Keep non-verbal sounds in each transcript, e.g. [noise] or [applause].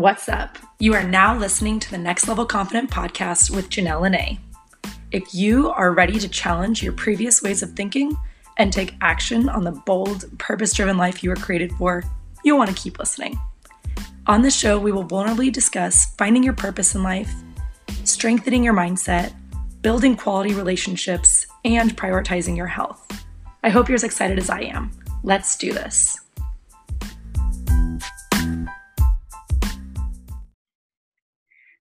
What's up? You are now listening to the Next Level Confident podcast with Janelle Lene. If you are ready to challenge your previous ways of thinking and take action on the bold, purpose driven life you were created for, you'll want to keep listening. On this show, we will vulnerably discuss finding your purpose in life, strengthening your mindset, building quality relationships, and prioritizing your health. I hope you're as excited as I am. Let's do this.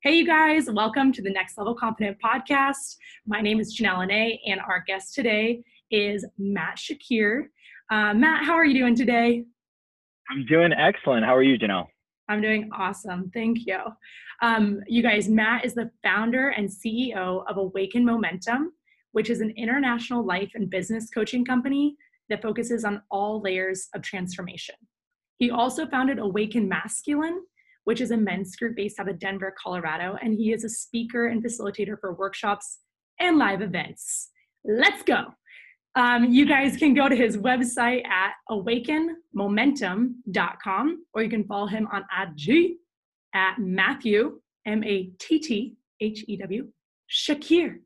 Hey, you guys, welcome to the Next Level Confident podcast. My name is Janelle Lene, and our guest today is Matt Shakir. Uh, Matt, how are you doing today? I'm doing excellent. How are you, Janelle? I'm doing awesome. Thank you. Um, you guys, Matt is the founder and CEO of Awaken Momentum, which is an international life and business coaching company that focuses on all layers of transformation. He also founded Awaken Masculine, which is a men's group based out of Denver, Colorado, and he is a speaker and facilitator for workshops and live events. Let's go. Um, you guys can go to his website at awakenmomentum.com or you can follow him on IG at Matthew, M A T T H E W, Shakir,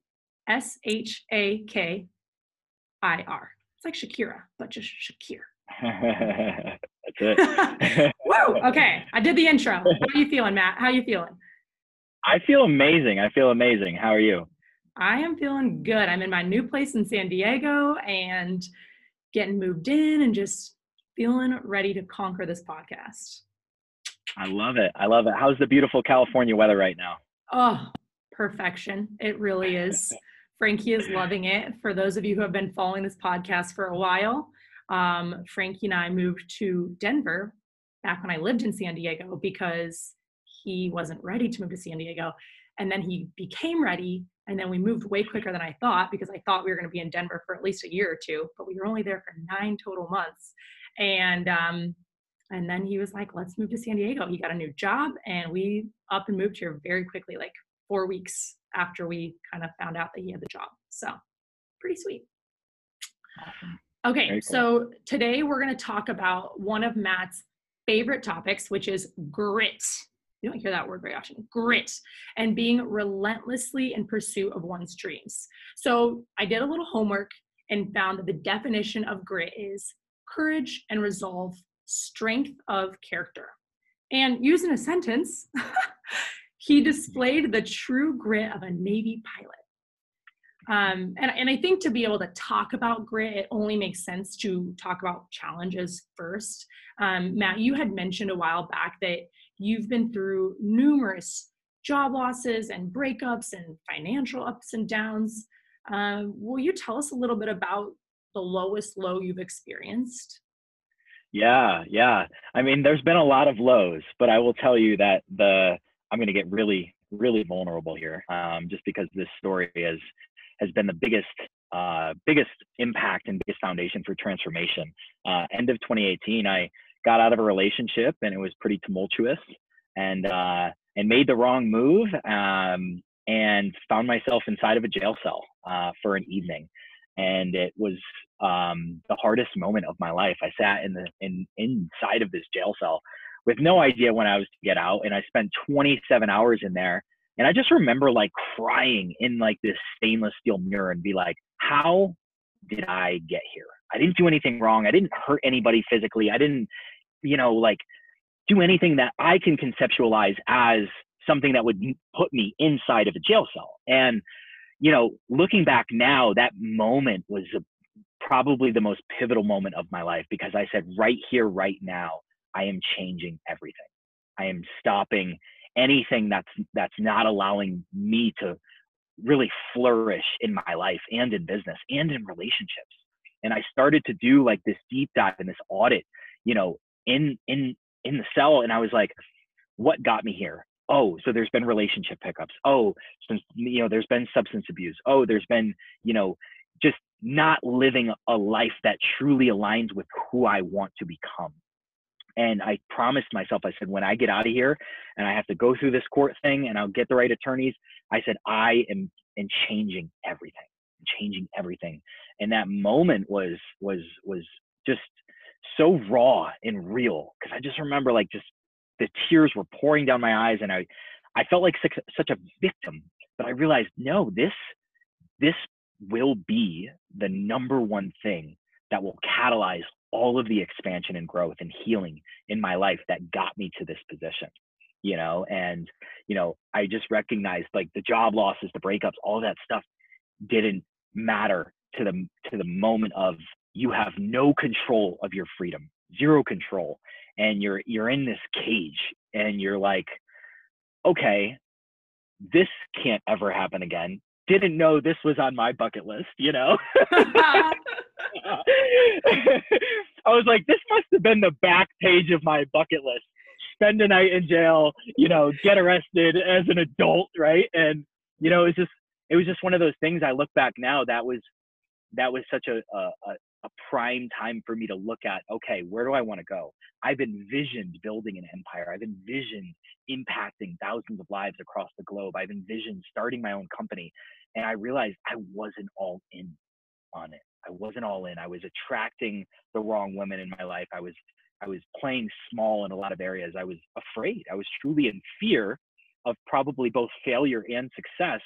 S H A K I R. It's like Shakira, but just Shakir. [laughs] That's it. [laughs] Woo! Okay, I did the intro. How are you feeling, Matt? How are you feeling? I feel amazing. I feel amazing. How are you? I am feeling good. I'm in my new place in San Diego and getting moved in and just feeling ready to conquer this podcast. I love it. I love it. How's the beautiful California weather right now? Oh, perfection. It really is. [laughs] Frankie is loving it. For those of you who have been following this podcast for a while, um, Frankie and I moved to Denver back when I lived in San Diego because he wasn't ready to move to San Diego. And then he became ready. And then we moved way quicker than I thought because I thought we were going to be in Denver for at least a year or two, but we were only there for nine total months. And um, and then he was like, let's move to San Diego. He got a new job and we up and moved here very quickly, like four weeks after we kind of found out that he had the job. So pretty sweet. Awesome. Okay, cool. so today we're going to talk about one of Matt's favorite topics, which is grit. You don't hear that word very often grit and being relentlessly in pursuit of one's dreams. So I did a little homework and found that the definition of grit is courage and resolve, strength of character. And using a sentence, [laughs] he displayed the true grit of a Navy pilot. Um, and, and I think to be able to talk about grit, it only makes sense to talk about challenges first. Um, Matt, you had mentioned a while back that you've been through numerous job losses and breakups and financial ups and downs. Uh, will you tell us a little bit about the lowest low you've experienced? Yeah, yeah. I mean, there's been a lot of lows, but I will tell you that the I'm going to get really, really vulnerable here, um, just because this story is has been the biggest uh, biggest impact and biggest foundation for transformation. Uh, end of 2018, I got out of a relationship and it was pretty tumultuous, and uh, and made the wrong move, um, and found myself inside of a jail cell uh, for an evening, and it was um, the hardest moment of my life. I sat in the in inside of this jail cell with no idea when I was to get out, and I spent 27 hours in there and I just remember like crying in like this stainless steel mirror and be like, how did I get here? I didn't do anything wrong. I didn't hurt anybody physically. I didn't, you know, like do anything that I can conceptualize as something that would put me inside of a jail cell. And, you know, looking back now, that moment was a, probably the most pivotal moment of my life because I said, right here, right now, I am changing everything. I am stopping anything that's that's not allowing me to really flourish in my life and in business and in relationships. And i started to do like this deep dive and this audit you know in in in the cell and i was like what got me here? Oh so there's been relationship pickups oh since you know there's been substance abuse. Oh there's been you know just not living a life that truly aligns with who i want to become and I promised myself, I said, when I get out of here and I have to go through this court thing and I'll get the right attorneys, I said, I am in changing everything, changing everything. And that moment was, was, was just so raw and real. Cause I just remember like just the tears were pouring down my eyes and I, I felt like such, such a victim, but I realized, no, this, this will be the number one thing that will catalyze all of the expansion and growth and healing in my life that got me to this position you know? And you know i just recognized like the job losses the breakups all that stuff didn't matter to the to the moment of you have no control of your freedom zero control. And you're you're in this cage and you're like okay this can't ever happen again didn't know this was on my bucket list you know [laughs] [laughs] I was like, this must have been the back page of my bucket list. Spend a night in jail, you know, get arrested as an adult, right? And you know, it was just it was just one of those things. I look back now, that was that was such a a, a prime time for me to look at. Okay, where do I want to go? I've envisioned building an empire. I've envisioned impacting thousands of lives across the globe. I've envisioned starting my own company, and I realized I wasn't all in on it. I wasn't all in. I was attracting the wrong women in my life. I was I was playing small in a lot of areas. I was afraid. I was truly in fear of probably both failure and success.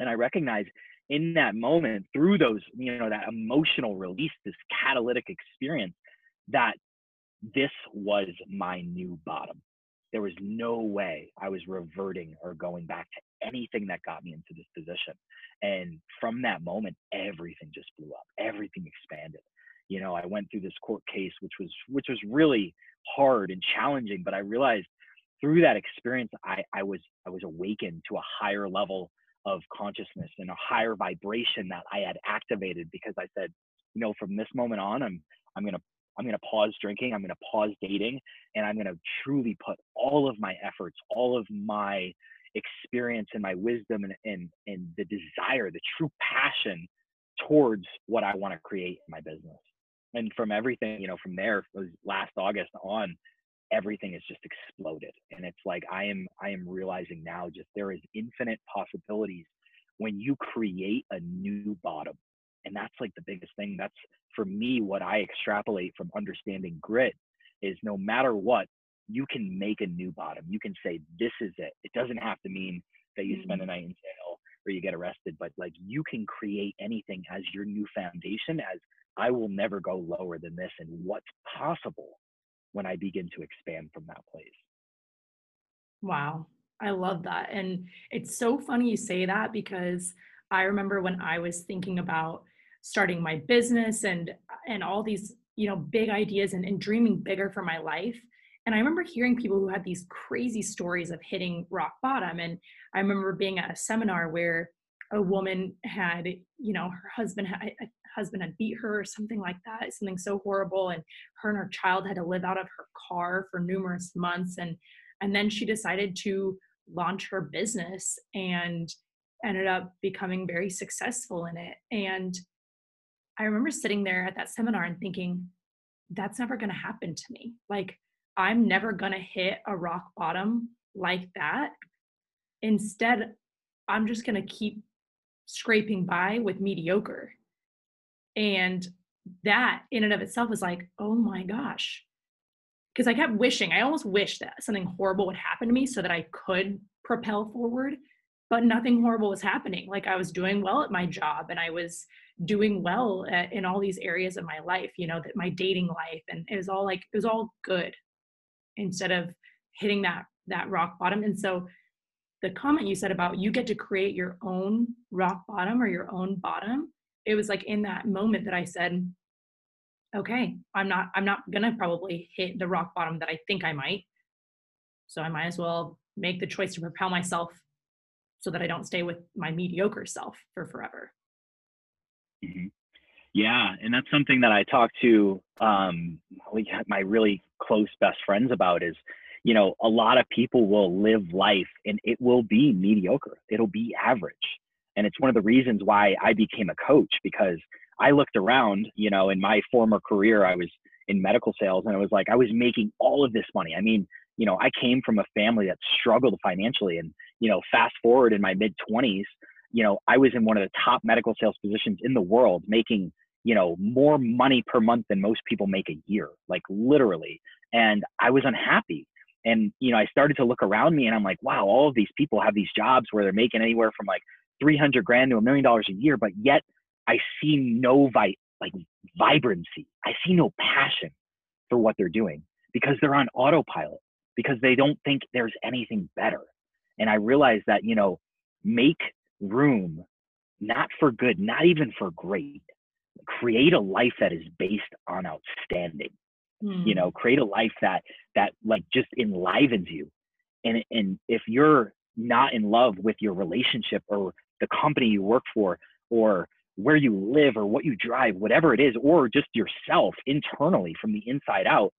And I recognized in that moment through those, you know, that emotional release, this catalytic experience, that this was my new bottom. There was no way I was reverting or going back to anything that got me into this position. And from that moment, everything just blew up. Everything expanded. You know, I went through this court case, which was which was really hard and challenging, but I realized through that experience, I, I was I was awakened to a higher level of consciousness and a higher vibration that I had activated because I said, you know, from this moment on, I'm I'm gonna I'm gonna pause drinking, I'm gonna pause dating, and I'm gonna truly put all of my efforts, all of my experience and my wisdom and, and, and the desire, the true passion towards what I want to create in my business. And from everything, you know, from there, was last August on, everything has just exploded. And it's like I am I am realizing now just there is infinite possibilities when you create a new bottom. And that's like the biggest thing. That's for me what I extrapolate from understanding grit is no matter what, you can make a new bottom. You can say, this is it. It doesn't have to mean that you spend a mm-hmm. night in jail or you get arrested, but like you can create anything as your new foundation, as I will never go lower than this and what's possible when I begin to expand from that place. Wow. I love that. And it's so funny you say that because I remember when I was thinking about starting my business and and all these, you know, big ideas and, and dreaming bigger for my life and I remember hearing people who had these crazy stories of hitting rock bottom. And I remember being at a seminar where a woman had, you know, her husband had, a husband had beat her or something like that, something so horrible. And her and her child had to live out of her car for numerous months. And and then she decided to launch her business and ended up becoming very successful in it. And I remember sitting there at that seminar and thinking, that's never going to happen to me. Like I'm never going to hit a rock bottom like that. Instead, I'm just going to keep scraping by with mediocre. And that in and of itself was like, oh my gosh. Because I kept wishing, I almost wished that something horrible would happen to me so that I could propel forward, but nothing horrible was happening. Like I was doing well at my job and I was doing well at, in all these areas of my life, you know, that my dating life and it was all like, it was all good instead of hitting that that rock bottom and so the comment you said about you get to create your own rock bottom or your own bottom it was like in that moment that i said okay i'm not i'm not gonna probably hit the rock bottom that i think i might so i might as well make the choice to propel myself so that i don't stay with my mediocre self for forever mm-hmm. Yeah, and that's something that I talk to um, my really close best friends about is, you know, a lot of people will live life and it will be mediocre. It'll be average. And it's one of the reasons why I became a coach because I looked around, you know, in my former career, I was in medical sales and I was like, I was making all of this money. I mean, you know, I came from a family that struggled financially. And, you know, fast forward in my mid 20s, you know, I was in one of the top medical sales positions in the world, making you know, more money per month than most people make a year, like literally. And I was unhappy. And, you know, I started to look around me and I'm like, wow, all of these people have these jobs where they're making anywhere from like 300 grand to a million dollars a year, but yet I see no vi- like vibrancy. I see no passion for what they're doing because they're on autopilot because they don't think there's anything better. And I realized that, you know, make room not for good, not even for great. Create a life that is based on outstanding. Mm. You know, hmm. create a life that that like just enlivens you. And and if you're not in love with your relationship or the company you work for or where you live or what you drive, whatever it is, or just yourself internally from the inside out,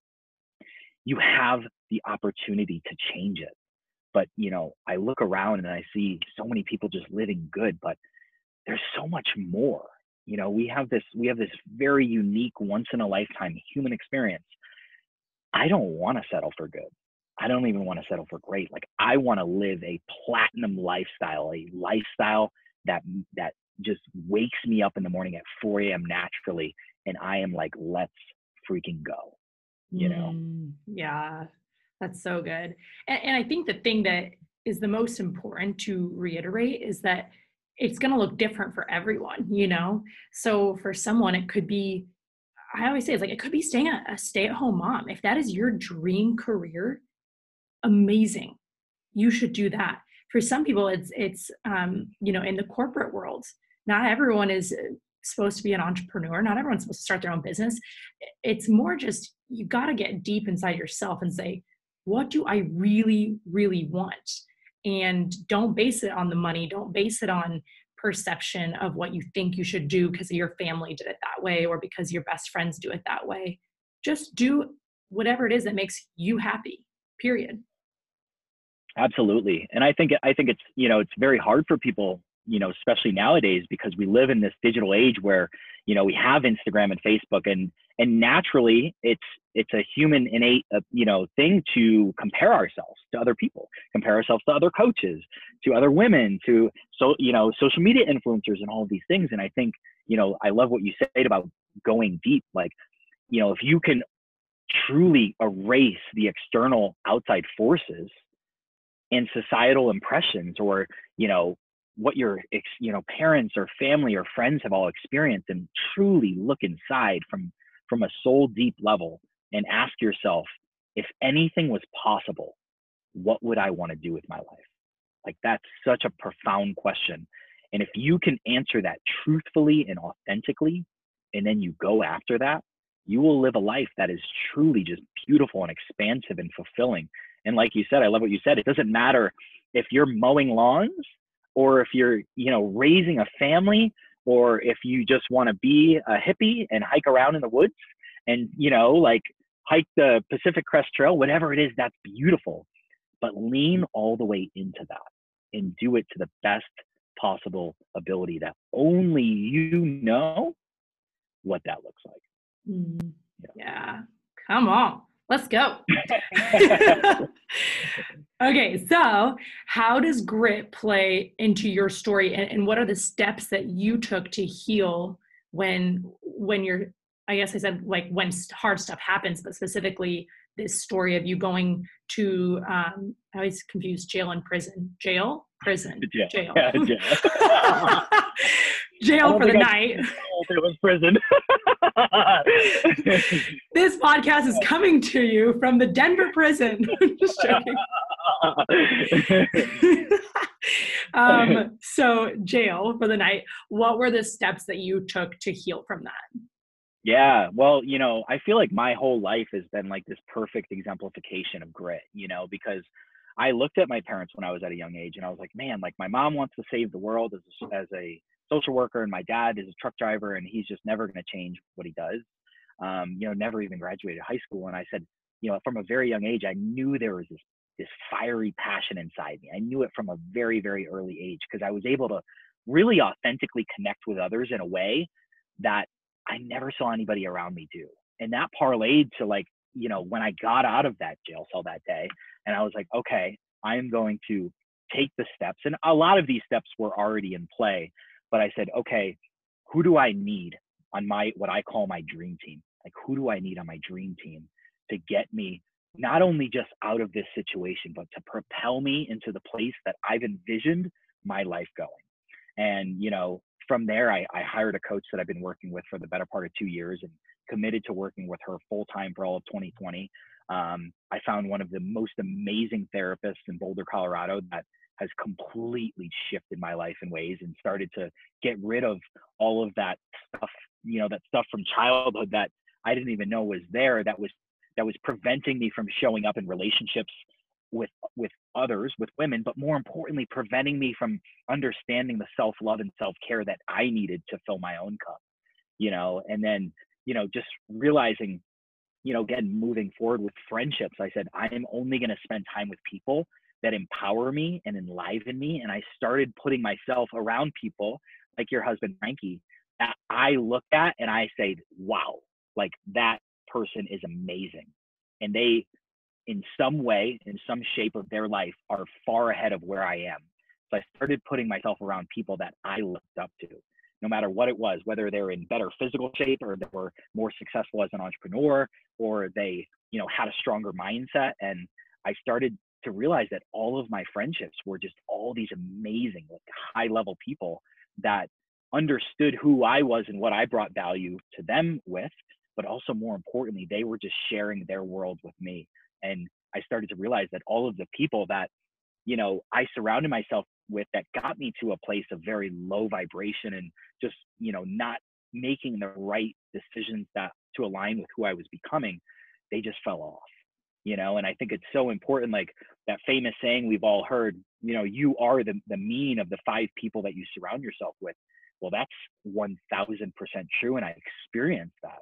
you have the opportunity to change it. But, you know, I look around and I see so many people just living good, but there's so much more. You know, we have this we have this very unique once in a lifetime human experience. I don't want to settle for good. I don't even want to settle for great. Like I want to live a platinum lifestyle, a lifestyle that that just wakes me up in the morning at 4 a.m. naturally, and I am like, let's freaking go. You know? Mm, yeah, that's so good. And, and I think the thing that is the most important to reiterate is that it's going to look different for everyone, you know? So for someone, it could be, I always say, it's like, it could be staying a, a stay at home mom. If that is your dream career, amazing. You should do that. For some people, it's, it's, um, you know, in the corporate world, not everyone is uh, supposed to be an entrepreneur. Not everyone's supposed to start their own business. It's more just, you got to get deep inside yourself and say, what do I really, really want? And don't base it on the money. Don't base it on perception of what you think you should do because your family did it that way or because your best friends do it that way. Just do whatever it is that makes you happy. Period. Absolutely. And I think I think it's, you know, it's very hard for people you know, especially nowadays because we live in this digital age where, you know, we have Instagram and Facebook and and naturally it's it's a human innate uh, you know thing to compare ourselves to other people compare ourselves to other coaches to other women to so you know social media influencers and all of these things. And i think you know i love what you said about going deep. Like you know if you can truly erase the external outside forces and societal impressions or you know what your you know parents or family or friends have all experienced and truly look inside from from a soul deep level and ask yourself if anything was possible what would i want to do with my life? Like that's such a profound question and if you can answer that truthfully and authentically and then you go after that you will live a life that is truly just beautiful and expansive and fulfilling and like you said i love what you said it doesn't matter if you're mowing lawns or if you're you know raising a family or if you just want to be a hippie and hike around in the woods and you know like hike the pacific crest trail whatever it is that's beautiful. But lean all the way into that and do it to the best possible ability that only you know what that looks like. Mm, yeah. yeah. Come on let's go [laughs] Okay, so how does grit play into your story, and, and, what are the steps that you took to heal when when you're? I guess I said like when hard stuff happens, but specifically this story of you going to um, I always confuse jail and prison, jail, prison, jail, jail, yeah, jail. [laughs] jail [laughs] for the night. It was prison. [laughs] this podcast is coming to you from the Denver prison. [laughs] Just joking. [laughs] um, so jail for the night. What were the steps that you took to heal from that? Yeah, well, you know, I feel like my whole life has been like this perfect exemplification of grit, you know, because I looked at my parents when I was at a young age and I was like, man, like my mom wants to save the world as a, as a social worker and my dad is a truck driver and he's just never going to change what he does. Um, you know, never even graduated high school. And I said, you know, from a very young age, I knew there was this this fiery passion inside me. I knew it from a very, very early age because I was able to really authentically connect with others in a way that I never saw anybody around me do. And that parlayed to like, you know, when I got out of that jail cell that day and I was like, okay, I am going to take the steps. And a lot of these steps were already in play, but I said, okay, who do I need on my, what I call my dream team? Like, who do I need on my dream team to get me not only just out of this situation, but to propel me into the place that I've envisioned my life going. And, you know, from there, I, I hired a coach that I've been working with for the better part of two years and committed to working with her full time for all of 2020. Um, I found one of the most amazing therapists in Boulder, Colorado that has completely shifted my life in ways and started to get rid of all of that stuff, you know, that stuff from childhood that I didn't even know was there that was that was preventing me from showing up in relationships with with others with women but more importantly preventing me from understanding the self-love and self-care that i needed to fill my own cup you know? And then you know just realizing you know again moving forward with friendships i said i am only going to spend time with people that empower me and enliven me and i started putting myself around people like your husband frankie that i look at and i say wow like that person is amazing. And they in some way in some shape of their life are far ahead of where i am. So i started putting myself around people that i looked up to no matter what it was whether they're in better physical shape or they were more successful as an entrepreneur or they you know had a stronger mindset. And i started to realize that all of my friendships were just all these amazing like high level people that understood who i was and what i brought value to them with but also more importantly, they were just sharing their world with me. And I started to realize that all of the people that, you know, I surrounded myself with that got me to a place of very low vibration and just, you know, not making the right decisions that to align with who I was becoming, they just fell off. You know, and I think it's so important, like that famous saying we've all heard, you know, you are the, the mean of the five people that you surround yourself with. Well, that's 1000% true. And I experienced that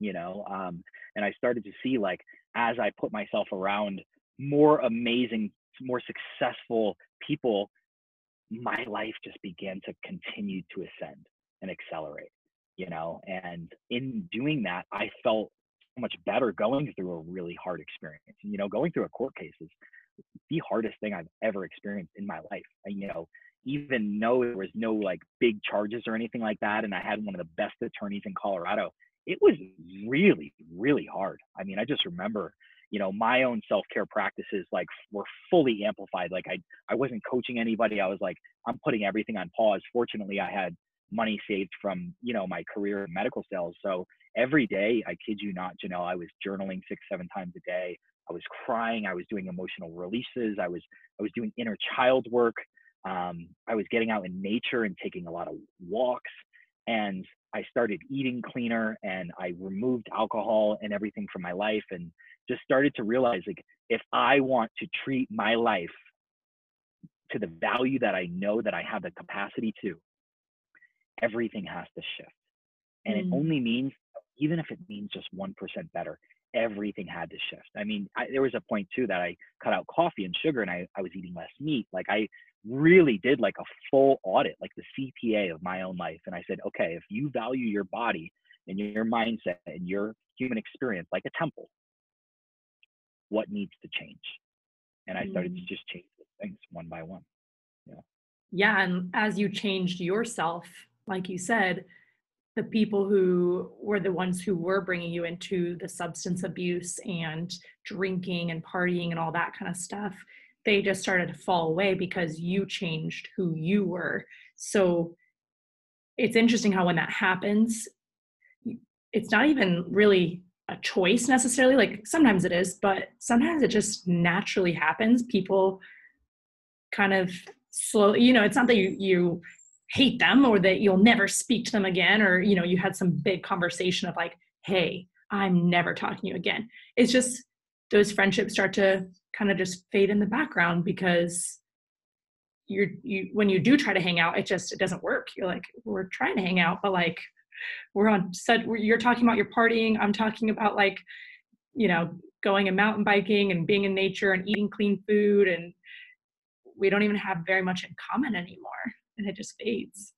you know um, and i started to see like as i put myself around more amazing more successful people my life just began to continue to ascend and accelerate you know and in doing that i felt much better going through a really hard experience you know going through a court case is the hardest thing i've ever experienced in my life and you know even though there was no like big charges or anything like that and i had one of the best attorneys in colorado it was really, really hard. I mean, I just remember, you know, my own self-care practices like were fully amplified. Like I, I wasn't coaching anybody. I was like, I'm putting everything on pause. Fortunately, I had money saved from, you know, my career in medical sales. So every day, I kid you not, Janelle, I was journaling six, seven times a day. I was crying. I was doing emotional releases. I was, I was doing inner child work. Um, I was getting out in nature and taking a lot of walks. And I started eating cleaner and I removed alcohol and everything from my life and just started to realize like if I want to treat my life to the value that I know that I have the capacity to, everything has to shift. And mm. it only means, even if it means just 1% better, everything had to shift. I mean, I, there was a point too that I cut out coffee and sugar and I, I was eating less meat. Like I really did like a full audit, like the CPA of my own life. And I said, okay, if you value your body and your mindset and your human experience like a temple, what needs to change? And I started to mm. just change things one by one. Yeah. Yeah. And as you changed yourself, like you said, the people who were the ones who were bringing you into the substance abuse and drinking and partying and all that kind of stuff they just started to fall away because you changed who you were. So it's interesting how when that happens, it's not even really a choice necessarily. Like sometimes it is, but sometimes it just naturally happens. People kind of slowly, you know, it's not that you, you hate them or that you'll never speak to them again, or, you know, you had some big conversation of like, hey, I'm never talking to you again. It's just those friendships start to kind of just fade in the background because you're you when you do try to hang out it just it doesn't work you're like we're trying to hang out but like we're on set you're talking about your partying i'm talking about like you know going and mountain biking and being in nature and eating clean food and we don't even have very much in common anymore and it just fades.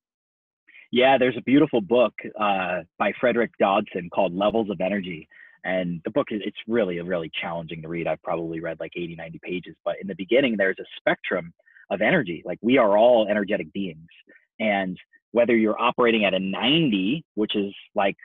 Yeah there's a beautiful book uh, by frederick dodson called levels of energy and the book is it's really really challenging to read. I've probably read like 80 90 pages but in the beginning there's a spectrum of energy. Like we are all energetic beings and whether you're operating at a 90 which is like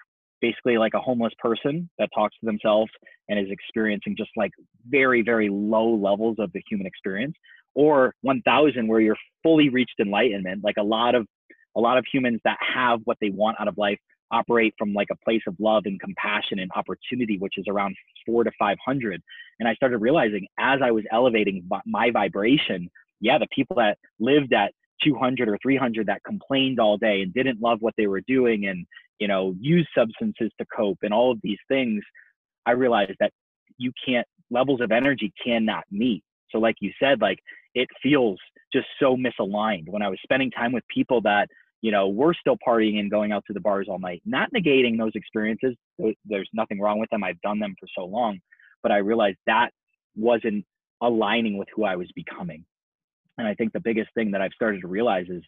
basically like a homeless person that talks to themselves and is experiencing just like very, very low levels of the human experience, or 1000 where you're fully reached enlightenment. Like a lot of a lot of humans that have what they want out of life operate from like a place of love and compassion and opportunity, which is around four to 500. And I started realizing as I was elevating my vibration, yeah, the people that lived at 200 or 300 that complained all day and didn't love what they were doing and you know use substances to cope and all of these things i realized that you can't levels of energy cannot meet so like you said like it feels just so misaligned when i was spending time with people that you know were still partying and going out to the bars all night not negating those experiences there's nothing wrong with them i've done them for so long but i realized that wasn't aligning with who i was becoming and I think the biggest thing that I've started to realize is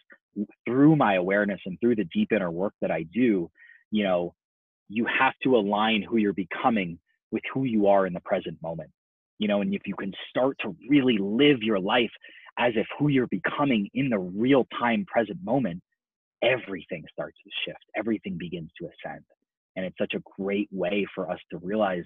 through my awareness and through the deep inner work that I do, you know, you have to align who you're becoming with who you are in the present moment. You know, and if you can start to really live your life as if who you're becoming in the real time present moment, everything starts to shift. Everything begins to ascend. And it's such a great way for us to realize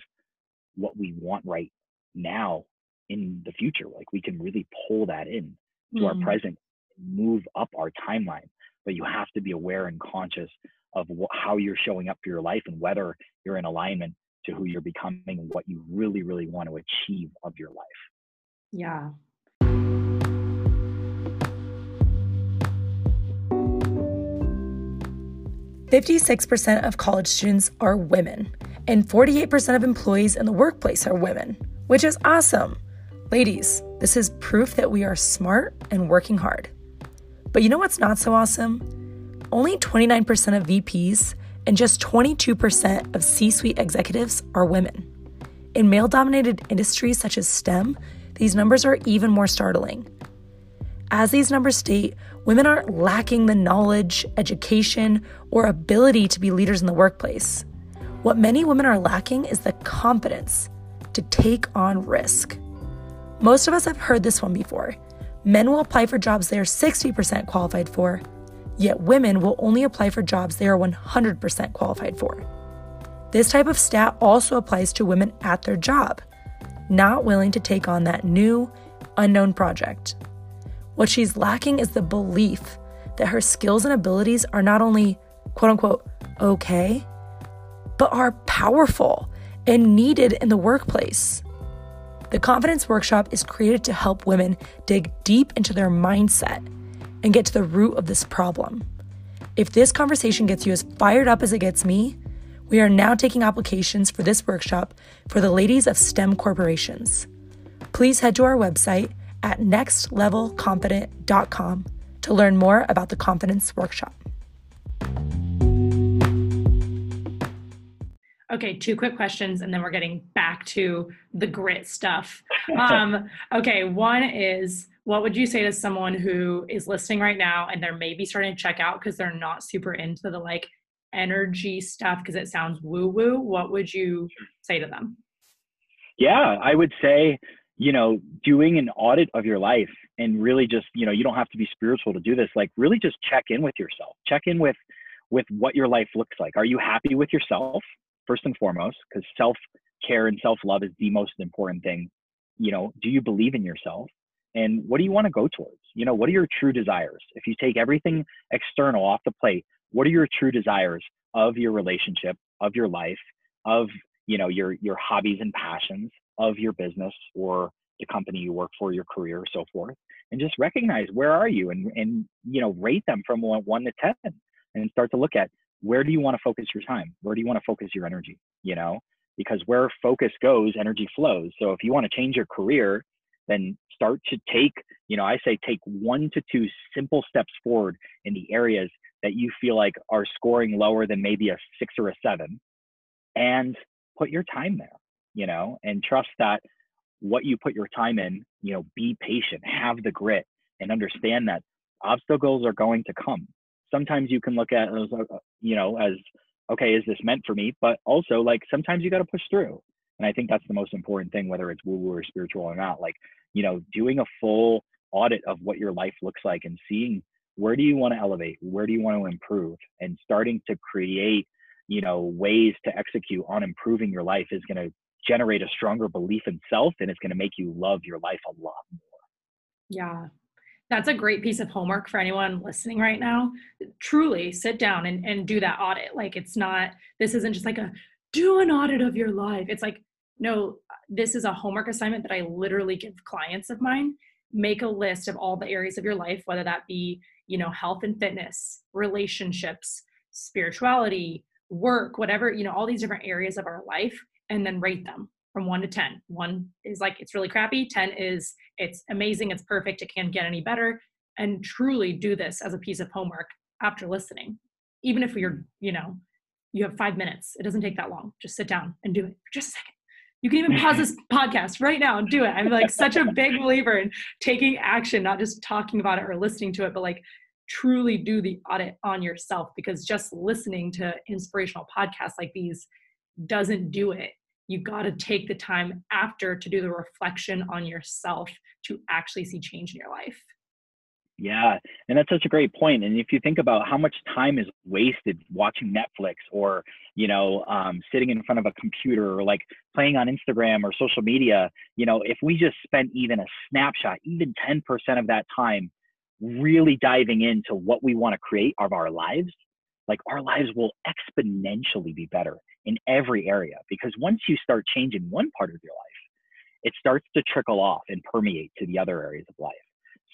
what we want right now in the future. Like we can really pull that in to mm. our present, move up our timeline. But you have to be aware and conscious of wh- how you're showing up for your life and whether you're in alignment to who you're becoming and what you really, really want to achieve of your life. Yeah. Fifty-six percent of college students are women, and forty-eight percent of employees in the workplace are women, which is awesome. Ladies, this is proof that we are smart and working hard. But you know what's not so awesome? Only 29% of VPs and just 22% of C suite executives are women. In male dominated industries such as STEM, these numbers are even more startling. As these numbers state, women aren't lacking the knowledge, education, or ability to be leaders in the workplace. What many women are lacking is the confidence to take on risk. Most of us have heard this one before. Men will apply for jobs they are 60% qualified for, yet women will only apply for jobs they are 100% qualified for. This type of stat also applies to women at their job, not willing to take on that new, unknown project. What she's lacking is the belief that her skills and abilities are not only quote unquote okay, but are powerful and needed in the workplace. The Confidence Workshop is created to help women dig deep into their mindset and get to the root of this problem. If this conversation gets you as fired up as it gets me, we are now taking applications for this workshop for the ladies of STEM corporations. Please head to our website at nextlevelconfident.com to learn more about the Confidence Workshop. Okay, two quick questions, and then we're getting back to the grit stuff. [laughs] Um, okay, one is what would you say to someone who is listening right now and they're maybe starting to check out because they're not super into the like energy stuff because it sounds woo woo? What would you say to them? Yeah, I would say, you know, doing an audit of your life and really just, you know, you don't have to be spiritual to do this. Like, really just check in with yourself, check in with with what your life looks like. Are you happy with yourself? first and foremost, because self care and self love is the most important thing. You know, do you believe in yourself? And what do you want to go towards? You know, what are your true desires? If you take everything external off the plate, what are your true desires of your relationship, of your life, of you know your your hobbies and passions, of your business or the company you work for, your career, so forth, and just recognize where are you and and you know rate them from one, to ten, and start to look at where do you want to focus your time? Where do you want to focus your energy? You know, because where focus goes, energy flows. So if you want to change your career, then start to take, you know, I say take one to two simple steps forward in the areas that you feel like are scoring lower than maybe a six or a seven and put your time there, you know, and trust that what you put your time in, you know, be patient, have the grit and understand that obstacles are going to come. Sometimes you can look at as uh, you know as okay is this meant for me? But also like sometimes you got to push through and i think that's the most important thing whether it's woo woo or spiritual or not like you know doing a full audit of what your life looks like and seeing where do you want to elevate where do you want to improve and starting to create you know ways to execute on improving your life is going to generate a stronger belief in self and it's going to make you love your life a lot more. Yeah. That's a great piece of homework for anyone listening right now. Truly sit down and, and do that audit. Like it's not this isn't just like a do an audit of your life. It's like no this is a homework assignment that i literally give clients of mine. Make a list of all the areas of your life whether that be you know health and fitness relationships spirituality work whatever you know all these different areas of our life and then rate them from 1 to 10 1 is like it's really crappy. 10 is it's amazing it's perfect it can't get any better. And truly do this as a piece of homework after listening even if you're you know you have five minutes it doesn't take that long just sit down and do it for just a second you can even mm-hmm. pause this podcast right now and do it. I'm like such a big believer in taking action, not just talking about it or listening to it, but like truly do the audit on yourself because just listening to inspirational podcasts like these doesn't do it. You got to take the time after to do the reflection on yourself to actually see change in your life. Yeah, and that's such a great point. And if you think about how much time is wasted watching Netflix or you know um, sitting in front of a computer or like playing on Instagram or social media, you know, if we just spent even a snapshot, even 10% of that time, really diving into what we want to create of our lives, like our lives will exponentially be better in every area. Because once you start changing one part of your life, it starts to trickle off and permeate to the other areas of life.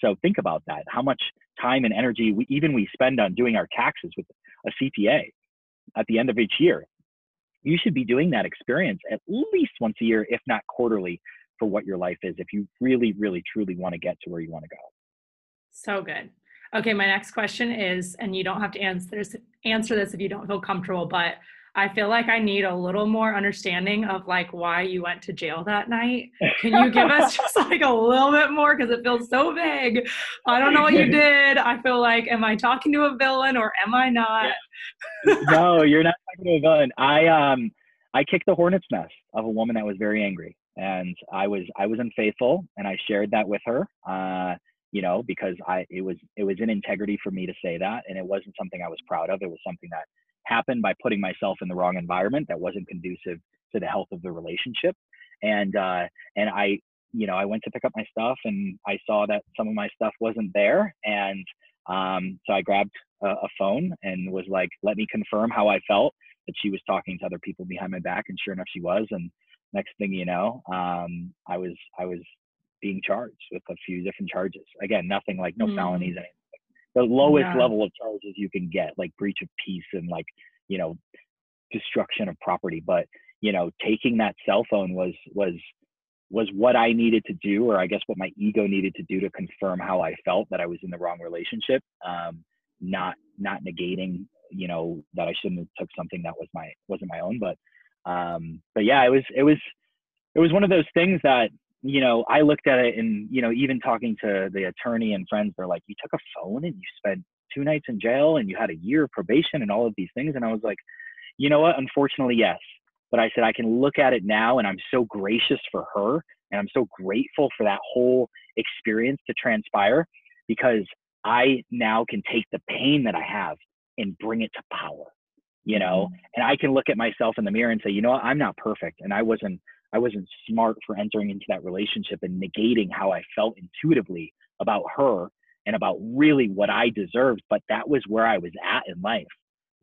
So think about that. How much time and energy we even we spend on doing our taxes with a CPA at the end of each year. You should be doing that experience at least once a year, if not quarterly, for what your life is, if you really, really, truly want to get to where you want to go. So good. Okay, my next question is, and you don't have to answer this, answer this if you don't feel comfortable, but I feel like I need a little more understanding of like why you went to jail that night. Can you give us [laughs] just like a little bit more because it feels so vague. I don't know what you did. I feel like am I talking to a villain or am I not? [laughs] no, you're not talking to a villain. I um I kicked the hornet's nest of a woman that was very angry and I was I was unfaithful and I shared that with her. Uh you know, because I it was it was in integrity for me to say that and it wasn't something I was proud of. It was something that happened by putting myself in the wrong environment that wasn't conducive to the health of the relationship. And uh, and I, you know, I went to pick up my stuff and I saw that some of my stuff wasn't there. And um, so I grabbed a, a phone and was like, let me confirm how I felt that she was talking to other people behind my back. And sure enough, she was. And next thing you know, um, I was I was being charged with a few different charges. Again, nothing like no mm. felonies, anything the lowest yeah. level of charges you can get, like breach of peace and like, you know, destruction of property. But, you know, taking that cell phone was, was, was what I needed to do, or I guess what my ego needed to do to confirm how I felt that I was in the wrong relationship. Um, not, not negating, you know, that I shouldn't have took something that was my, wasn't my own, but, um, but yeah, it was, it was, it was one of those things that you know, I looked at it and, you know, even talking to the attorney and friends, they're like, you took a phone and you spent two nights in jail and you had a year of probation and all of these things. And I was like, you know what? Unfortunately, yes. But I said, I can look at it now and I'm so gracious for her and I'm so grateful for that whole experience to transpire because I now can take the pain that I have and bring it to power, you know, mm-hmm. and I can look at myself in the mirror and say, you know what? I'm not perfect and I wasn't I wasn't smart for entering into that relationship and negating how I felt intuitively about her and about really what I deserved. But that was where I was at in life.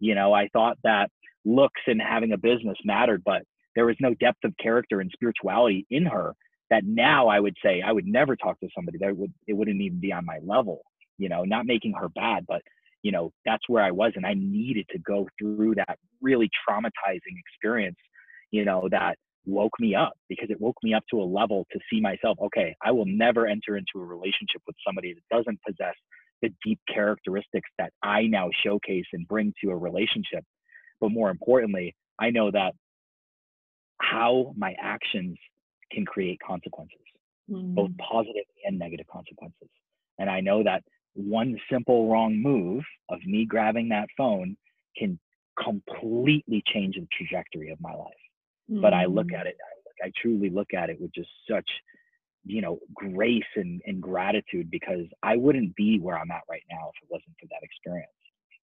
You know, I thought that looks and having a business mattered, but there was no depth of character and spirituality in her that now I would say I would never talk to somebody that would it wouldn't even be on my level, you know, not making her bad, but you know, that's where I was and I needed to go through that really traumatizing experience, you know, that woke me up because it woke me up to a level to see myself okay i will never enter into a relationship with somebody that doesn't possess the deep characteristics that i now showcase and bring to a relationship. But more importantly i know that how my actions can create consequences mm-hmm. both positive and negative consequences. And i know that one simple wrong move of me grabbing that phone can completely change the trajectory of my life mm-hmm. but I look at it, I, I truly look at it with just such, you know, grace and, and gratitude because I wouldn't be where I'm at right now if it wasn't for that experience,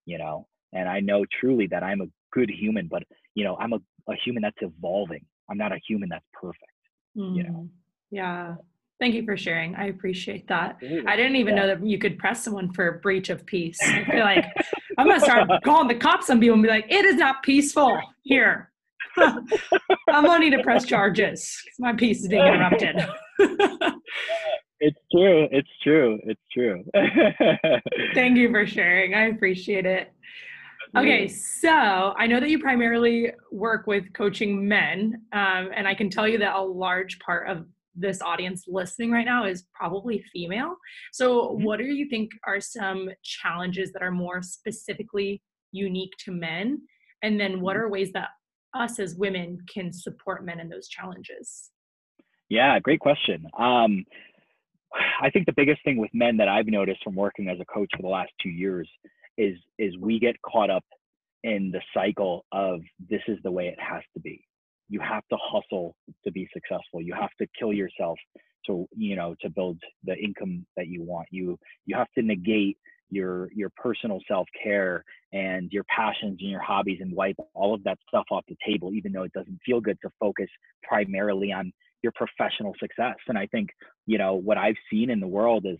you know? and I know truly that I'm a good human, but you know, I'm a, a human that's evolving. I'm not a human that's perfect. Mm, you know. Mm, yeah. Thank you for sharing. I appreciate that. I didn't even yeah. know that you could press someone for a breach of peace. I feel like [laughs] I'm gonna start calling the cops on people and be like, "It is not peaceful [laughs] here. [laughs] I'm gonna need to press charges. Because my peace is being interrupted." [laughs] it's true. It's true. It's true. [laughs] Thank you for sharing. I appreciate it. Okay, so I know that you primarily work with coaching men, um, and I can tell you that a large part of this audience listening right now is probably female. So, mm-hmm. what do you think are some challenges that are more specifically unique to men? And then, what mm-hmm. are ways that us as women can support men in those challenges? Yeah, great question. Um, I think the biggest thing with men that I've noticed from working as a coach for the last two years is is we get caught up in the cycle of this is the way it has to be you have to hustle to be successful you have to kill yourself to you know to build the income that you want you you have to negate your your personal self-care and your passions and your hobbies and wipe all of that stuff off the table even though it doesn't feel good to focus primarily on your professional success. And i think you know what i've seen in the world is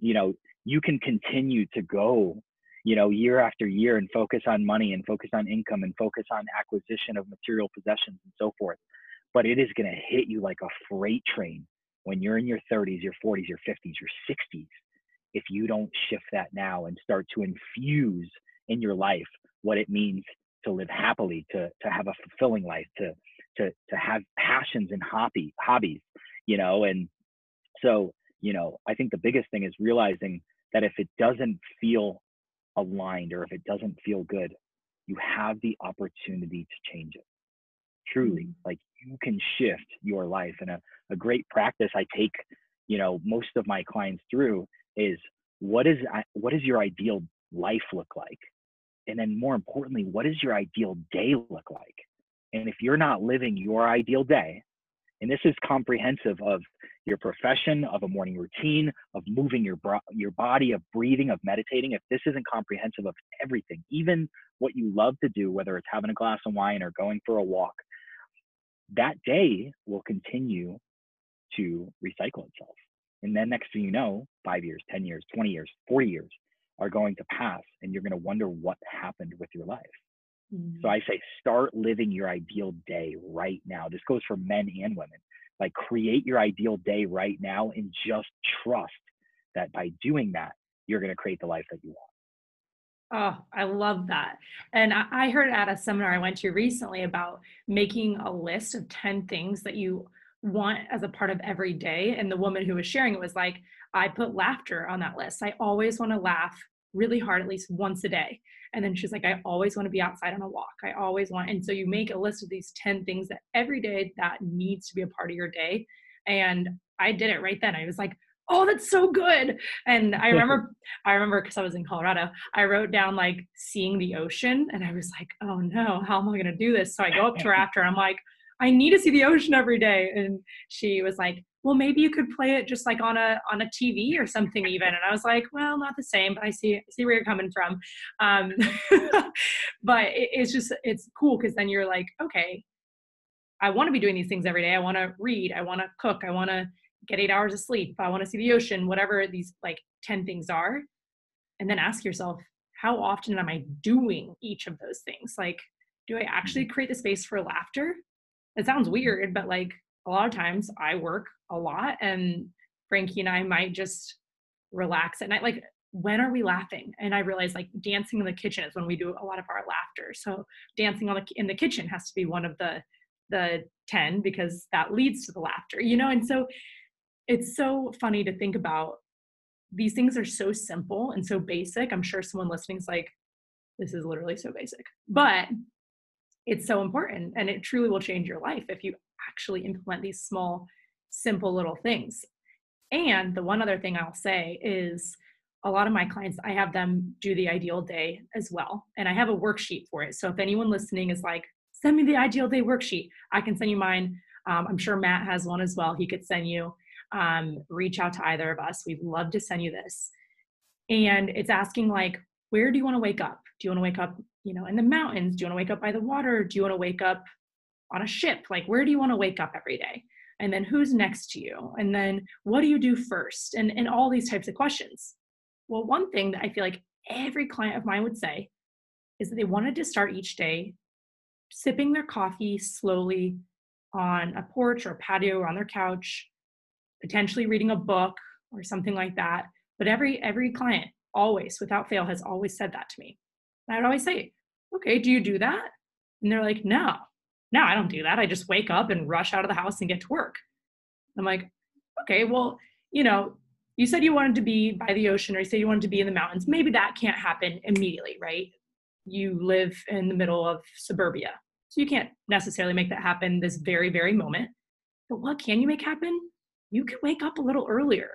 you know you can continue to go you know year after year and focus on money and focus on income and focus on acquisition of material possessions and so forth but it is going to hit you like a freight train when you're in your 30s your 40s your 50s your 60s if you don't shift that now and start to infuse in your life what it means to live happily to to have a fulfilling life to to to have passions and hobby hobbies you know and so you know i think the biggest thing is realizing that if it doesn't feel aligned or if it doesn't feel good, you have the opportunity to change it. Truly, mm-hmm. like you can shift your life. And a, a great practice I take, you know, most of my clients through is what is what does your ideal life look like? And then more importantly, what does your ideal day look like? And if you're not living your ideal day, and this is comprehensive of your profession, of a morning routine, of moving your, your body, of breathing, of meditating. If this isn't comprehensive of everything, even what you love to do, whether it's having a glass of wine or going for a walk, that day will continue to recycle itself. And then next thing you know, five years, 10 years, 20 years, 40 years are going to pass, and you're going to wonder what happened with your life. So mm-hmm. I say, start living your ideal day right now. This goes for men and women. Like, create your ideal day right now and just trust that by doing that, you're going to create the life that you want. Oh, I love that. And I heard at a seminar I went to recently about making a list of 10 things that you want as a part of every day. And the woman who was sharing it was like, I put laughter on that list. I always want to laugh really hard at least once a day. And then she's like, I always want to be outside on a walk. I always want. And so you make a list of these 10 things that every day that needs to be a part of your day. And I did it right then. I was like, oh that's so good and i [laughs] remember i remember because i was in colorado i wrote down like seeing the ocean and i was like oh no how am i going to do this so i go up to her after and i'm like i need to see the ocean every day. And she was like well maybe you could play it just like on a on a tv or something even. And i was like well not the same but i see see where you're coming from. Um, [laughs] but it, it's just it's cool because then you're like okay i want to be doing these things every day. I want to read. I want to cook. I want to get eight hours of sleep. I want to see the ocean whatever these like 10 things are. And then ask yourself how often am i doing each of those things? Like do i actually mm-hmm. create the space for laughter it sounds mm-hmm. weird but like a lot of times I work a lot and Frankie and I might just relax at night. Like, when are we laughing? And I realize like dancing in the kitchen is when we do a lot of our laughter. So dancing on the, in the kitchen has to be one of the the 10 because that leads to the laughter, you know? And so it's so funny to think about these things are so simple and so basic. I'm sure someone listening is like, this is literally so basic. But it's so important and it truly will change your life if you actually implement these small, simple little things. And the one other thing I'll say is a lot of my clients, I have them do the ideal day as well. And I have a worksheet for it. So if anyone listening is like, send me the ideal day worksheet, I can send you mine. Um, I'm sure Matt has one as well. He could send you. Um, reach out to either of us. We'd love to send you this. And it's asking, like, where do you want to wake up? Do you want to wake up, you know, in the mountains? Do you want to wake up by the water? Do you want to wake up on a ship? Like, where do you want to wake up every day? And then who's next to you? And then what do you do first? And, and all these types of questions. Well, one thing that I feel like every client of mine would say is that they wanted to start each day sipping their coffee slowly on a porch or a patio or on their couch, potentially reading a book or something like that. But every every client always, without fail, has always said that to me. And I'd always say, okay, do you do that? And they're like, no, no, I don't do that. I just wake up and rush out of the house and get to work. I'm like, okay, well, you know, you said you wanted to be by the ocean or you said you wanted to be in the mountains. Maybe that can't happen immediately, right? You live in the middle of suburbia. So you can't necessarily make that happen this very, very moment. But what can you make happen? You can wake up a little earlier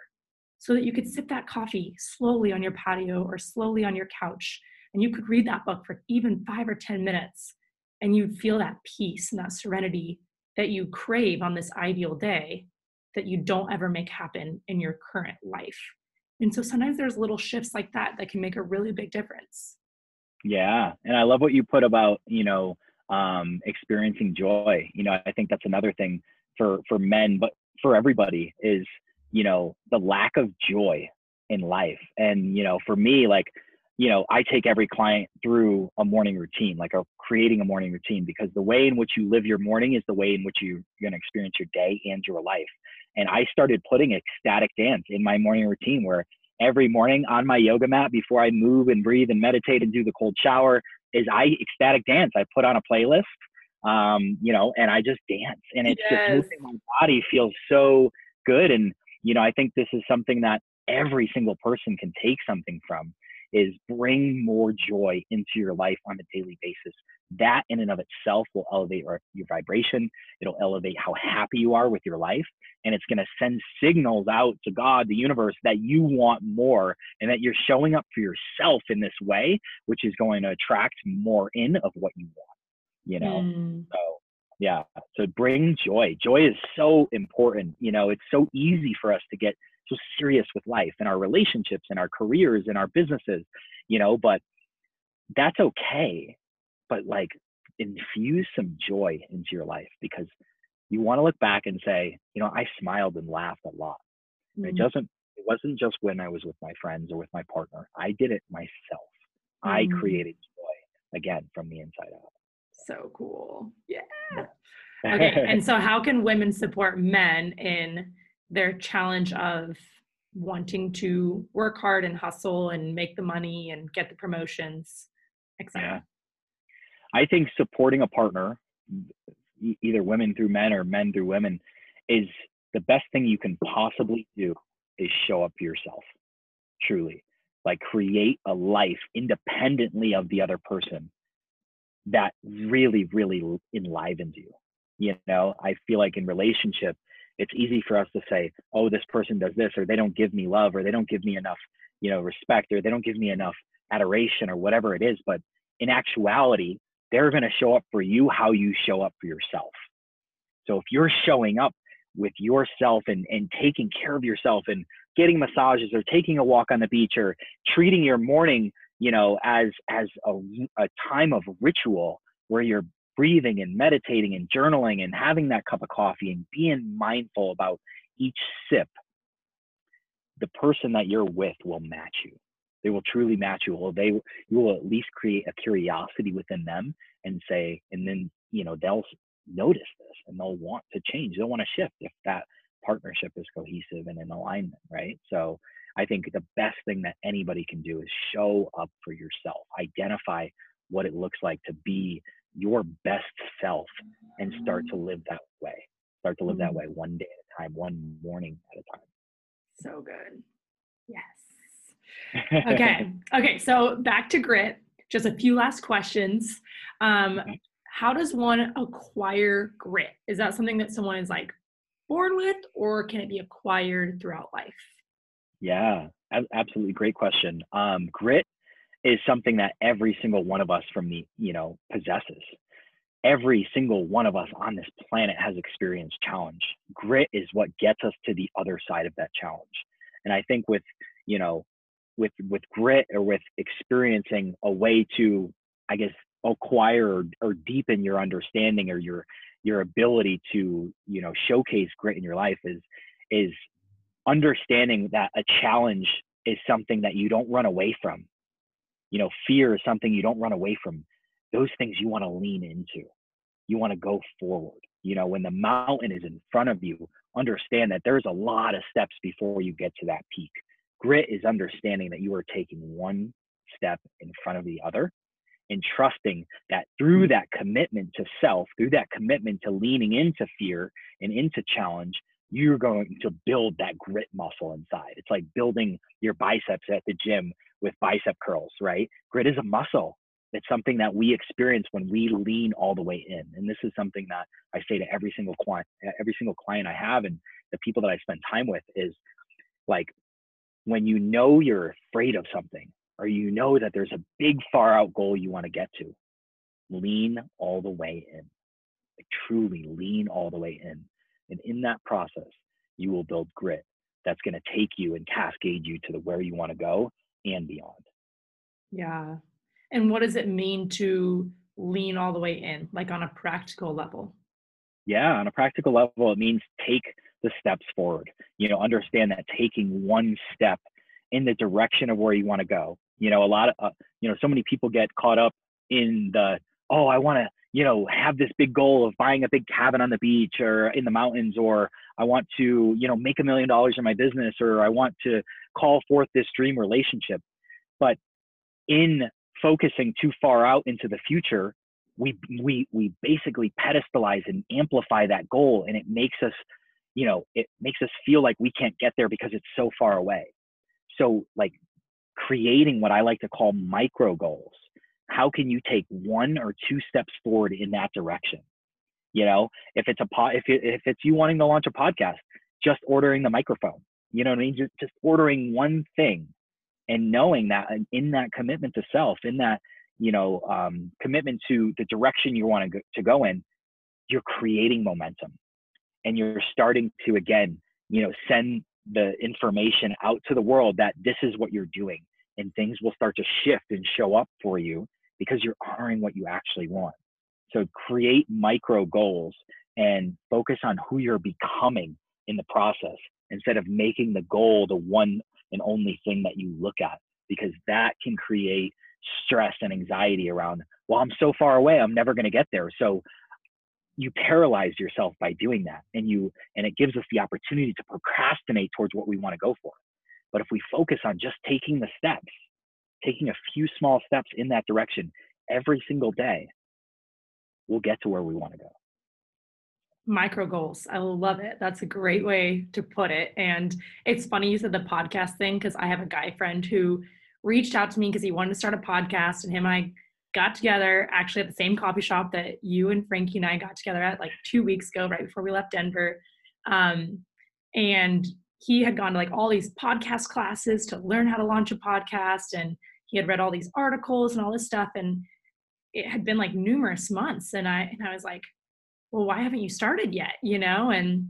so that you could sip that coffee slowly on your patio or slowly on your couch. And you could read that book for even five or 10 minutes. And you'd feel that peace and that serenity that you crave on this ideal day that you don't ever make happen in your current life. And so sometimes there's little shifts like that that can make a really big difference. Yeah. And I love what you put about, you know, um, experiencing joy. You know, I think that's another thing for, for men, but for everybody is you know the lack of joy in life. And you know for me like you know i take every client through a morning routine like a creating a morning routine because the way in which you live your morning is the way in which you, you're going to experience your day and your life. And i started putting ecstatic dance in my morning routine where every morning on my yoga mat before i move and breathe and meditate and do the cold shower is i ecstatic dance. I put on a playlist um, you know and i just dance. And it's yes. just moving my body feels so good. And you know, I think this is something that every single person can take something from is bring more joy into your life on a daily basis. That in and of itself will elevate your, your vibration. It'll elevate how happy you are with your life. And it's going to send signals out to God, the universe, that you want more and that you're showing up for yourself in this way, which is going to attract more in of what you want, you know? Mm. So yeah so bring joy. Joy is so important you know it's so easy for us to get so serious with life and our relationships and our careers and our businesses you know but that's okay but like infuse some joy into your life because you want to look back and say you know i smiled and laughed a lot. Mm-hmm. it doesn't it wasn't just when i was with my friends or with my partner. I did it myself. Mm-hmm. i created joy again from the inside out so cool. Yeah. Okay. and so, [laughs] how can women support men in their challenge of wanting to work hard and hustle and make the money and get the promotions, etc.? Yeah. I think supporting a partner, either women through men or men through women, is the best thing you can possibly do is show up for yourself, truly. Like create a life independently of the other person that really, really enlivens you. You know, I feel like in relationship, it's easy for us to say, oh, this person does this, or they don't give me love, or they don't give me enough, you know, respect, or they don't give me enough adoration, or whatever it is. But in actuality, they're going to show up for you how you show up for yourself. So if you're showing up with yourself and, and taking care of yourself and getting massages or taking a walk on the beach or treating your morning you know, as as a, a time of ritual where you're breathing and meditating and journaling and having that cup of coffee and being mindful about each sip, the person that you're with will match you. They will truly match you. Well, they you will at least create a curiosity within them and say, and then you know they'll notice this and they'll want to change. They'll want to shift if that partnership is cohesive and in alignment, right? So I think the best thing that anybody can do is show up for yourself, identify what it looks like to be your best self and start to live that way. Start to live that mm-hmm. way one day at a time, one morning at a time. So good. Yes. Okay. [laughs] okay. So back to grit. Just a few last questions. Um, how does one acquire grit? Is that something that someone is like born with, or can it be acquired throughout life? Yeah, absolutely great question. Um, grit is something that every single one of us from the, you know, possesses. Every single one of us on this planet has experienced challenge. Grit is what gets us to the other side of that challenge. And I think with, you know, with with grit or with experiencing a way to i guess acquire or, or deepen your understanding or your your ability to you know showcase grit in your life is is understanding that a challenge is something that you don't run away from. You know fear is something you don't run away from. Those things you want to lean into. You want to go forward. You know when the mountain is in front of you understand that there's a lot of steps before you get to that peak. Grit is understanding that you are taking one step in front of the other and trusting that through mm. that commitment to self through that commitment to leaning into fear and into challenge you're going to build that grit muscle inside it's like building your biceps at the gym with bicep curls right grit is a muscle it's something that we experience when we lean all the way in. And this is something that I say to every single client, every single client I have and the people that I spend time with is like when you know you're afraid of something or you know that there's a big far out goal you want to get to, lean all the way in. Like truly lean all the way in. And in that process, you will build grit that's going to take you and cascade you to the where you want to go and beyond. Yeah, and what does it mean to lean all the way in, like on a practical level? Yeah, on a practical level, it means take the steps forward. You know, understand that taking one step in the direction of where you want to go. You know, a lot of, uh, you know, so many people get caught up in the, oh, I want to, you know, have this big goal of buying a big cabin on the beach or in the mountains, or I want to, you know, make a million dollars in my business, or I want to call forth this dream relationship. But in focusing too far out into the future, we we we basically pedestalize and amplify that goal, and it makes us, you know, it makes us feel like we can't get there because it's so far away. So like creating what I like to call micro goals. How can you take one or two steps forward in that direction? You know, if it's a pod, if it, if it's you wanting to launch a podcast, just ordering the microphone. You know what I mean? Just just ordering one thing and knowing that in that commitment to self in that you know um, commitment to the direction you want to go, to go in you're creating momentum and you're starting to again you know send the information out to the world that this is what you're doing and things will start to shift and show up for you because you're honoring what you actually want. So create micro goals and focus on who you're becoming in the process instead of making the goal the one and only thing that you look at because that can create stress and anxiety around well i'm so far away i'm never going to get there. So you paralyze yourself by doing that and you and it gives us the opportunity to procrastinate towards what we want to go for. But if we focus on just taking the steps taking a few small steps in that direction every single day we'll get to where we want to go micro goals. I love it. That's a great way to put it. And it's funny you said the podcast thing because I have a guy friend who reached out to me because he wanted to start a podcast, and him and I got together actually at the same coffee shop that you and Frankie and I got together at like two weeks ago, right before we left Denver. Um, and he had gone to like all these podcast classes to learn how to launch a podcast, and he had read all these articles and all this stuff, and it had been like numerous months, and I and I was like well why haven't you started yet? You know and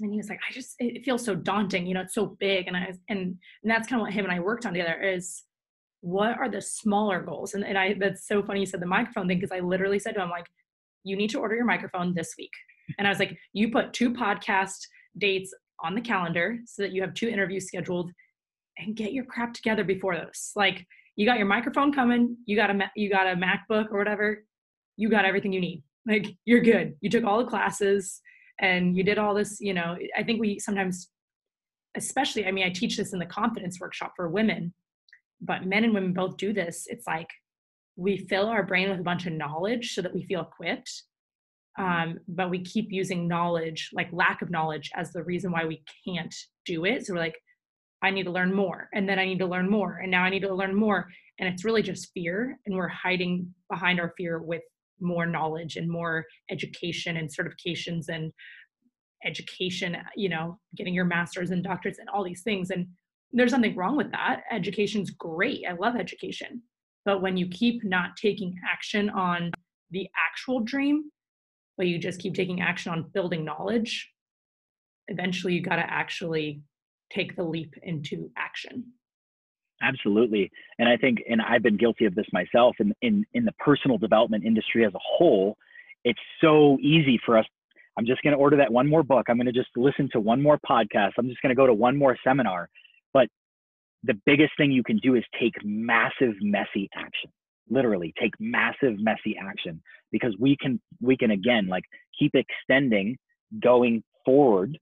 and he was like i just it feels so daunting you know it's so big and i and, and that's kind of what him and i worked on together is what are the smaller goals? And, and i that's so funny you said the microphone thing because i literally said to him like you need to order your microphone this week. And i was like you put two podcast dates on the calendar so that you have two interviews scheduled and get your crap together before those like you got your microphone coming you got a you got a macbook or whatever you got everything you need. Like you're good. You took all the classes and you did all this you know i think we sometimes especially i mean i teach this in the confidence workshop for women but men and women both do this. It's like we fill our brain with a bunch of knowledge so that we feel equipped um, but we keep using knowledge like lack of knowledge as the reason why we can't do it. So we're like i need to learn more and then i need to learn more and now i need to learn more. And it's really just fear and we're hiding behind our fear with more knowledge and more education and certifications and education you know getting your masters and doctorates and all these things. And there's nothing wrong with that. Education's great. I love education. But when you keep not taking action on the actual dream but you just keep taking action on building knowledge eventually you got to actually take the leap into action Absolutely. And I think, and I've been guilty of this myself in, in, in the personal development industry as a whole, it's so easy for us. I'm just going to order that one more book. I'm going to just listen to one more podcast. I'm just going to go to one more seminar. But the biggest thing you can do is take massive, messy action. Literally take massive, messy action because we can, we can again, like keep extending going forward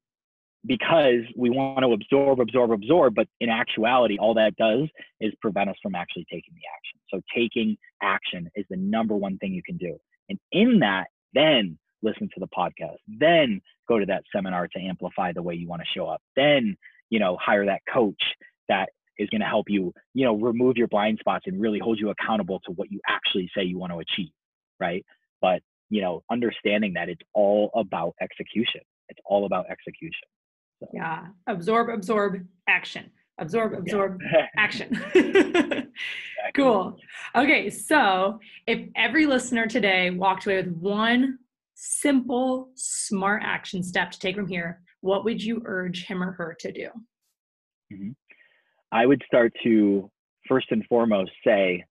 because we want to absorb, absorb, absorb. But in actuality, all that does is prevent us from actually taking the action. So taking action is the number one thing you can do. And in that, then listen to the podcast, then go to that seminar to amplify the way you want to show up, then, you know, hire that coach that is going to help you, you know, remove your blind spots and really hold you accountable to what you actually say you want to achieve. Right. But, you know, understanding that it's all about execution. It's all about execution. So. Yeah. Absorb, absorb, action. Absorb, absorb, yeah. [laughs] action. [laughs] cool. Okay. So if every listener today walked away with one simple, smart action step to take from here, what would you urge him or her to do? Mm-hmm. I would start to first and foremost say,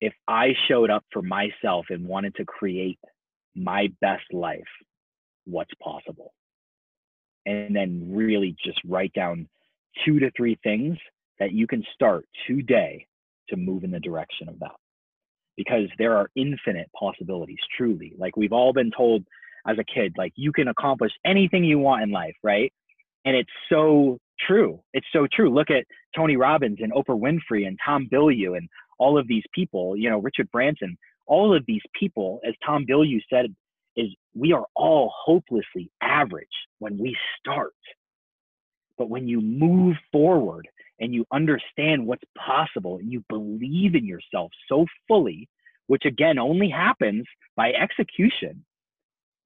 if I showed up for myself and wanted to create my best life, what's possible? And then really just write down two to three things that you can start today to move in the direction of that. Because there are infinite possibilities, truly. Like we've all been told as a kid, like you can accomplish anything you want in life, right? And it's so true. It's so true. Look at Tony Robbins and Oprah Winfrey and Tom Bilyeu and all of these people, you know, Richard Branson, all of these people, as Tom Bilyeu said we are all hopelessly average when we start. But when you move forward and you understand what's possible and you believe in yourself so fully, which again only happens by execution,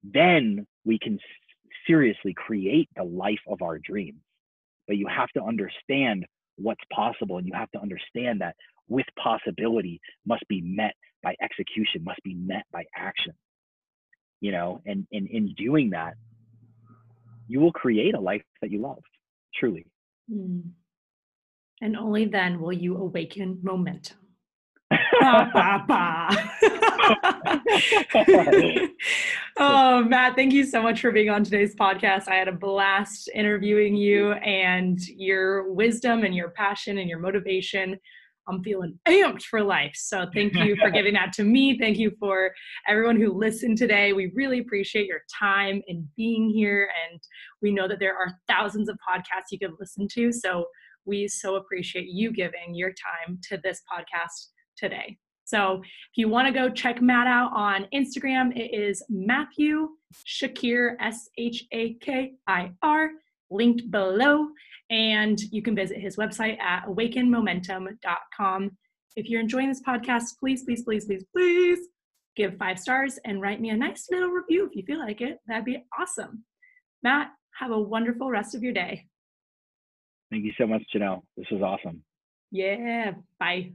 then we can seriously create the life of our dreams. But you have to understand what's possible and you have to understand that with possibility must be met by execution, must be met by action you know and, and in doing that you will create a life that you love truly mm. and only then will you awaken momentum bah, bah, bah. oh matt thank you so much for being on today's podcast i had a blast interviewing you and your wisdom and your passion and your motivation I'm feeling amped for life. So thank you for giving that to me. Thank you for everyone who listened today. We really appreciate your time and being here. And we know that there are thousands of podcasts you could listen to. So we so appreciate you giving your time to this podcast today. So if you want to go check Matt out on Instagram, it is Matthew Shakir, S H A K I R, linked below. And you can visit his website at awakenmomentum.com. If you're enjoying this podcast, please, please, please, please, please give five stars and write me a nice little review if you feel like it. That'd be awesome. Matt, have a wonderful rest of your day. Thank you so much, Janelle. This was awesome. Yeah. Bye.